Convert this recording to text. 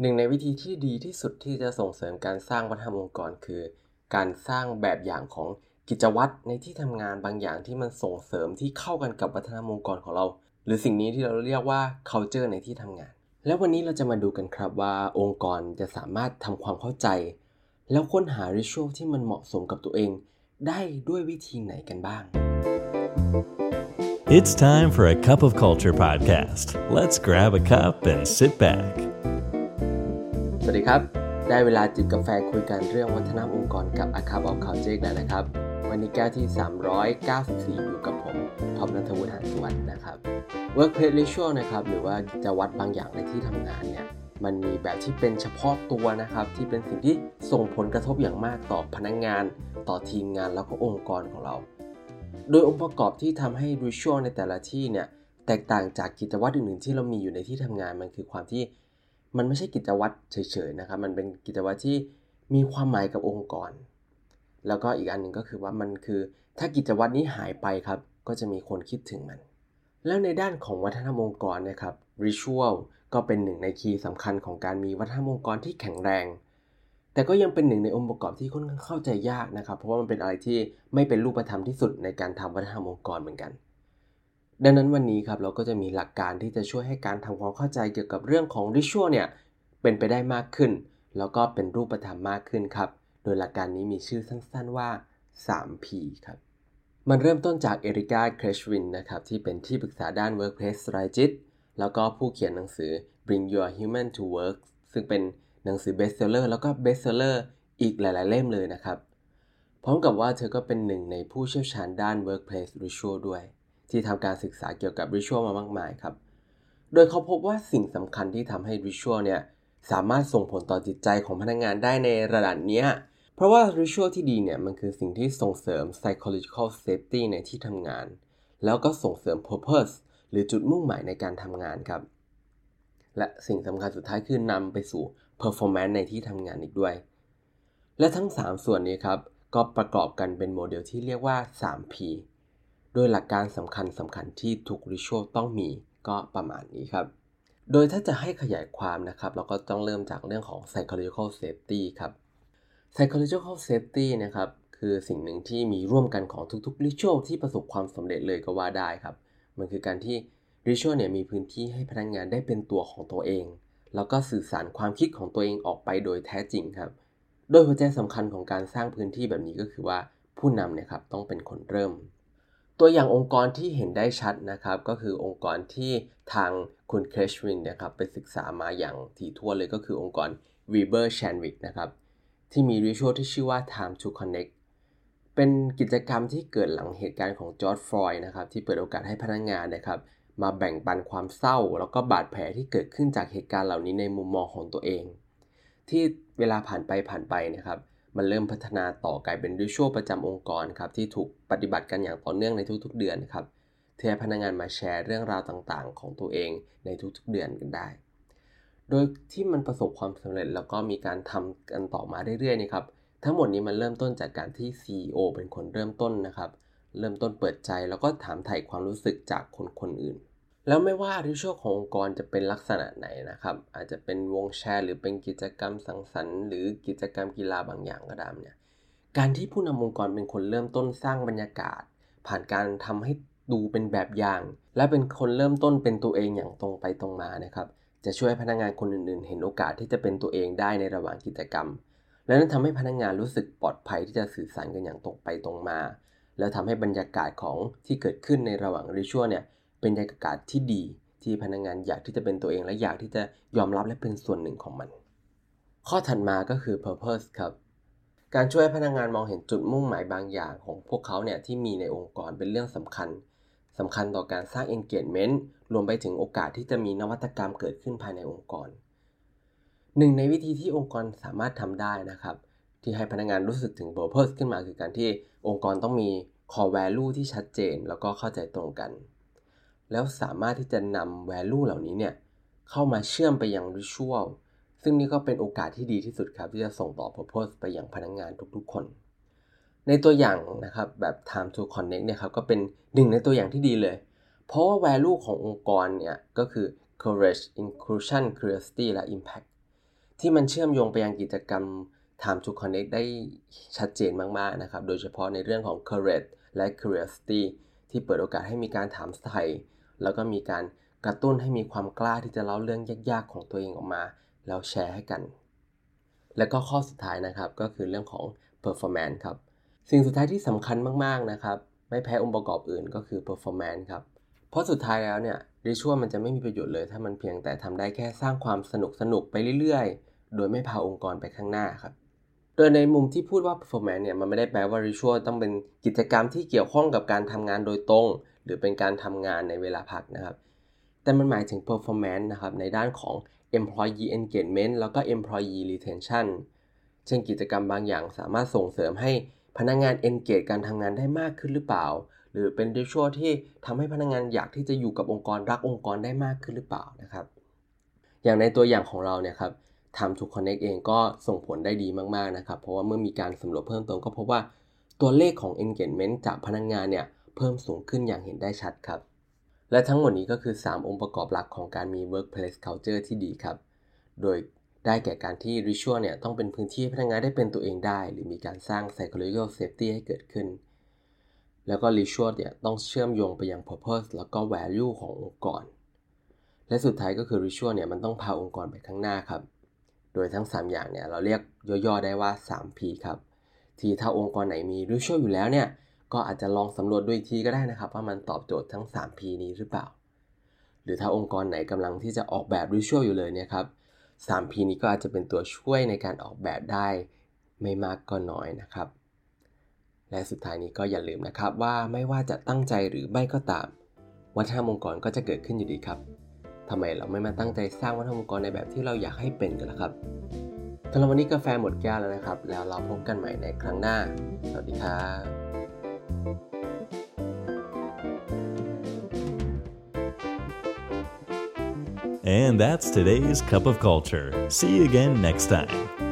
หนึ่งในวิธีที่ดีที่สุดที่จะส่งเสริมการสร้างวัฒนธรรมองค์กรคือ การสร้างแบบอย่างของกิจวัตรในที่ทำงานบางอย่างที่มันส่งเสริมที่เข้ากันกับวัฒนธรรมองค์กรของเรา หรือสิ่งนี้ที่เราเรียกว่า culture ในที่ทำงาน แล้ววันนี้เราจะมาดูกันครับว่าองค์กรจะสามารถทำความเข้าใจ แล้วค้นหา ritual ที่มันเหมาะสมกับตัวเอง ได้ด้วยวิธีไหนกันบ้าง It's time for a cup of culture podcast. Let's grab a cup and sit back. สวัสดีครับ ได้เวลาจิบกาแฟคุยกันเรื่องวัฒนธรรมองค์กรกับอาคาบอลคาเจกแล้วนะครับ วันนี้แก้วที่ 394 อยู่กับผมท็อปนัทวุฒิหันสวัสด์นะครับ Workplace Ritual นะครับหรือว่าจะวัดบางอย่างในที่ทำงานเนี่ยมันมีแบบที่เป็นเฉพาะตัวนะครับ ที่เป็นสิ่งที่ส่งผลกระทบอย่างมากต่อพนักงงาน ต่อทีมงานแล้วก็องค์กรของเรา โดยองค์ประกอบที่ทำให้ Ritual ในแต่ละที่เนี่ยแตกต่างจากกิจวัตรอื่นๆที่เรามีอยู่ในที่ทำงานมันคือความที่ มันไม่ใช่กิจวัตรเฉยๆนะครับ มันเป็นกิจวัตรที่มีความหมายกับองค์กร แล้วก็อีกอันหนึ่งก็คือว่ามันคือ ถ้ากิจวัตรนี้หายไปครับ ก็จะมีคนคิดถึงมัน แล้วในด้านของวัฒนธรรมองค์กรนะครับ ritual ก็เป็นหนึ่งในคีย์สำคัญของการมีวัฒนธรรมองค์กรที่แข็งแรง แต่ก็ยังเป็นหนึ่งในองค์ประกอบที่ค่อนข้างเข้าใจยากนะครับ เพราะว่ามันเป็นอะไรที่ไม่เป็นรูปธรรมที่สุดในการทำวัฒนธรรมองค์กรเหมือนกัน ดังนั้นวันนี้ครับเราก็จะมีหลักการที่จะช่วยให้การทำความเข้าใจเกี่ยวกับเรื่องของริชวลเนี่ยเป็นไปได้มากขึ้น แล้วก็เป็นรูปธรรมมากขึ้นครับ โดยหลักการนี้มีชื่อสั้นๆว่า 3P ครับ มันเริ่มต้นจากเอริกาเครชวินนะครับที่เป็นที่ปรึกษาด้าน Workplace Strategy แล้วก็ผู้เขียนหนังสือ Bring Your Human to Work ซึ่งเป็นหนังสือ bestseller แล้วก็ bestseller อีกหลาย ๆ เล่มเลยนะครับ พร้อมกับว่าเธอก็เป็นหนึ่งในผู้เชี่ยวชาญด้าน Workplace Ritual ด้วย ที่ทำการศึกษาเกี่ยวกับริชวลมามากมายครับ โดยเขาพบว่าสิ่งสำคัญที่ทำให้ริชวลเนี่ยสามารถส่งผลต่อจิตใจของพนักงงานได้ในระดับนี้ เพราะว่าริชวลที่ดีเนี่ยมันคือสิ่งที่ส่งเสริม psychological safety ในที่ทำงาน แล้วก็ส่งเสริม purpose หรือจุดมุ่งหมายในการทำงานครับ และสิ่งสำคัญสุดท้ายคือนำไปสู่ performance ในที่ทำงานอีกด้วย และทั้ง 3 ส่วนนี้ครับ ก็ประกอบกันเป็นโมเดลที่เรียกว่า 3P โดยหลักการสำคัญสำคัญที่ทุกริชวลต้องมีก็ประมาณนี้ครับ โดยถ้าจะให้ขยายความนะครับ เราก็ต้องเริ่มจากเรื่องของ psychological safety ครับ psychological safety นะครับคือสิ่งหนึ่งที่มีร่วมกันของทุกๆริชวลที่ประสบความสำเร็จเลยก็ว่าได้ครับ มันคือการที่ริชวลเนี่ยมีพื้นที่ให้พนักงงานได้เป็นตัวของตัวเอง แล้วก็สื่อสารความคิดของตัวเองออกไปโดยแท้จริงครับ โดยหัวใจสำคัญของการสร้างพื้นที่แบบนี้ก็คือว่าผู้นำเนี่ยครับต้องเป็นคนเริ่ม ตัวอย่างองค์กรที่เห็นได้ชัดนะครับ ก็คือองค์กรที่ทางคุณเคชวินนะครับไปศึกษามาอย่างถี่ถ้วนเลยก็คือองค์กร Weber c h a n w i c k นะครับ ที่มีริชวลที่ชื่อว่า Time to Connect เป็นกิจกรรมที่เกิดหลังเหตุการณ์ของจอร์ดฟรอยนะครับ ที่เปิดโอกาสให้พนักงงานนะครับ มาแบ่งปันความเศร้า แล้วก็บาดแผลที่เกิดขึ้นจากเหตุการณ์เหล่านี้ในมุมมองของตัวเอง ที่เวลาผ่านไปผ่านไปนะครับ มันเริ่มพัฒนาต่อกลายเป็นริชวลประจำองค์กรครับที่ถูกปฏิบัติกันอย่างต่อเนื่องในทุกๆ เดือนครับเที่พนักงานมาแชร์เรื่องราวต่างๆ ของตัวเองในทุกๆ เดือนกันได้ โดยที่มันประสบความสำเร็จแล้วก็มีการทำกันต่อมาเรื่อยๆนี่ครับทั้งหมดนี้มันเริ่มต้นจากการที่ CEO เป็นคนเริ่มต้นนะครับ เริ่มต้นเปิดใจแล้วก็ถามไถ่ความรู้สึกจากคนคนอื่น แล้วไม่ว่าริชวลขององค์กรจะเป็นลักษณะไหนนะครับ อาจจะเป็นวงแชร์ หรือเป็นกิจกรรมสังสรรค์หรือกิจกรรมกีฬาบางอย่างก็ตามเนี่ยการที่ผู้นำองค์กรเป็นคนเริ่มต้นสร้างบรรยากาศ ผ่านการทำให้ดูเป็นแบบอย่าง และเป็นคนเริ่มต้นเป็นตัวเองอย่างตรงไปตรงมานะครับจะช่วยพนักงานคนอื่นๆ เห็นโอกาสที่จะเป็นตัวเองได้ในระหว่างกิจกรรม และนั้นทำให้พนักงานรู้สึกปลอดภัยที่จะสื่อสารกันอย่างตรงไปตรงมา แล้วทำให้บรรยากาศของที่เกิดขึ้นในระหว่างริชวลเนี่ย เป็นบรรยากาศที่ดีที่พนักงงานอยากที่จะเป็นตัวเองและอยากที่จะยอมรับและเป็นส่วนหนึ่งของมัน ข้อถัดมาก็คือ purpose ครับ การช่วยพนักงงานมองเห็นจุดมุ่งหมายบางอย่างของพวกเขาเนี่ยที่มีในองค์กรเป็นเรื่องสำคัญสำคัญต่อการสร้าง engagement รวมไปถึงโอกาสที่จะมีนวัตกรรมเกิดขึ้นภายในองค์กร หนึ่งในวิธีที่องค์กรสามารถทำได้นะครับ ที่ให้พนักงานรู้สึกถึง purpose ขึ้นมาคือการที่องค์กรต้องมี core value ที่ชัดเจน แล้วก็เข้าใจตรงกัน แล้วสามารถที่จะนำ value เหล่านี้เนี่ยเข้ามาเชื่อมไปยัง ritual ซึ่งนี่ก็เป็นโอกาสที่ดีที่สุดครับ ที่จะส่งต่อ purpose ไปยังพนักงงานทุกๆคน ในตัวอย่างนะครับแบบ time to connect เนี่ยครับก็เป็นหนึ่งในตัวอย่างที่ดีเลย เพราะว่า value ขององค์กรเนี่ยก็คือ courage inclusion curiosity และ impact ที่มันเชื่อมโยงไปยังกิจกรรม Time to Connect ได้ชัดเจนมากๆนะครับ โดยเฉพาะในเรื่องของ Courage และ Curiosity ที่เปิดโอกาสให้มีการถามไถ่แล้วก็มีการกระตุ้นให้มีความกล้าที่จะเล่าเรื่องยากๆของตัวเองออกมา แล้วแชร์ให้กัน แล้วก็ข้อสุดท้ายนะครับก็คือเรื่องของ performance ครับ สิ่งสุดท้ายที่สำคัญมากๆนะครับ ไม่แพ้องค์ประกอบอื่นก็คือ performance ครับ เพราะสุดท้ายแล้วเนี่ยริชวลมันจะไม่มีประโยชน์เลย ถ้ามันเพียงแต่ทำได้แค่สร้างความสนุกสนุกไปเรื่อยๆ โดยไม่พาองค์กรไปข้างหน้าครับ โดยในมุมที่พูดว่า performance เนี่ยมันไม่ได้แปลว่าริชวลต้องเป็นกิจกรรมที่เกี่ยวข้องกับการทำงานโดยตรง หรือเป็นการทำงานในเวลาพักนะครับ แต่มันหมายถึง performance นะครับในด้านของ employee engagement แล้วก็ employee retention เช่นกิจกรรมบางอย่างสามารถส่งเสริมให้พนักงงาน engage การทำงานได้มากขึ้นหรือเปล่า หรือเป็นดิชวลที่ทำให้พนักงงานอยากที่จะอยู่กับองค์กรรักองค์กรได้มากขึ้นหรือเปล่านะครับ อย่างในตัวอย่างของเราเนี่ยครับ Time to Connect เองก็ส่งผลได้ดีมากๆนะครับ เพราะว่าเมื่อมีการสำรวจเพิ่มเติมก็พบว่าตัวเลขของ engagement จากพนักงงานเนี่ยเพิ่มสูงขึ้นอย่างเห็นได้ชัดครับ และทั้งหมดนี้ก็คือ 3 องค์ประกอบหลักของการมี workplace culture ที่ดีครับ โดยได้แก่การที่ ritual เนี่ยต้องเป็นพื้นที่พนักงานได้เป็นตัวเองได้ หรือมีการสร้าง psychological safety ให้เกิดขึ้น แล้วก็ ritual เนี่ยต้องเชื่อมโยงไปยัง purpose แล้วก็ value ขององค์กร และสุดท้ายก็คือ ritual เนี่ยมันต้องพาองค์กรไปข้างหน้าครับ โดยทั้ง 3 อย่างเนี่ยเราเรียกย่อๆได้ว่า 3P ครับ ที่ถ้าองค์กรไหนมี ritual อยู่แล้วเนี่ย ก็อาจจะลองสำรวจด้วยทีก็ได้นะครับ ว่ามันตอบโจทย์ทั้ง 3P นี้หรือเปล่า หรือถ้าองค์กรไหนกำลังที่จะออกแบบ ritual อยู่เลยเนี่ยครับ 3P นี้ก็อาจจะเป็นตัวช่วยในการออกแบบได้ไม่มากก็น้อยนะครับ และสุดท้ายนี้ก็อย่าลืมนะครับว่าไม่ว่าจะตั้งใจหรือไม่ก็ตามวัฒนธรรมองค์กรก็จะเกิดขึ้นอยู่ดีครับ ทำไมเราไม่มาตั้งใจสร้างวัฒนธรรมองค์กรในแบบที่เราอยากให้เป็นกันล่ะครับสำหรับวันนี้กาแฟหมดแก้วแล้วนะครับ แล้วเราพบกันใหม่ในครั้งหน้า สวัสดีครับ And that's today's Cup of Culture. See you again next time.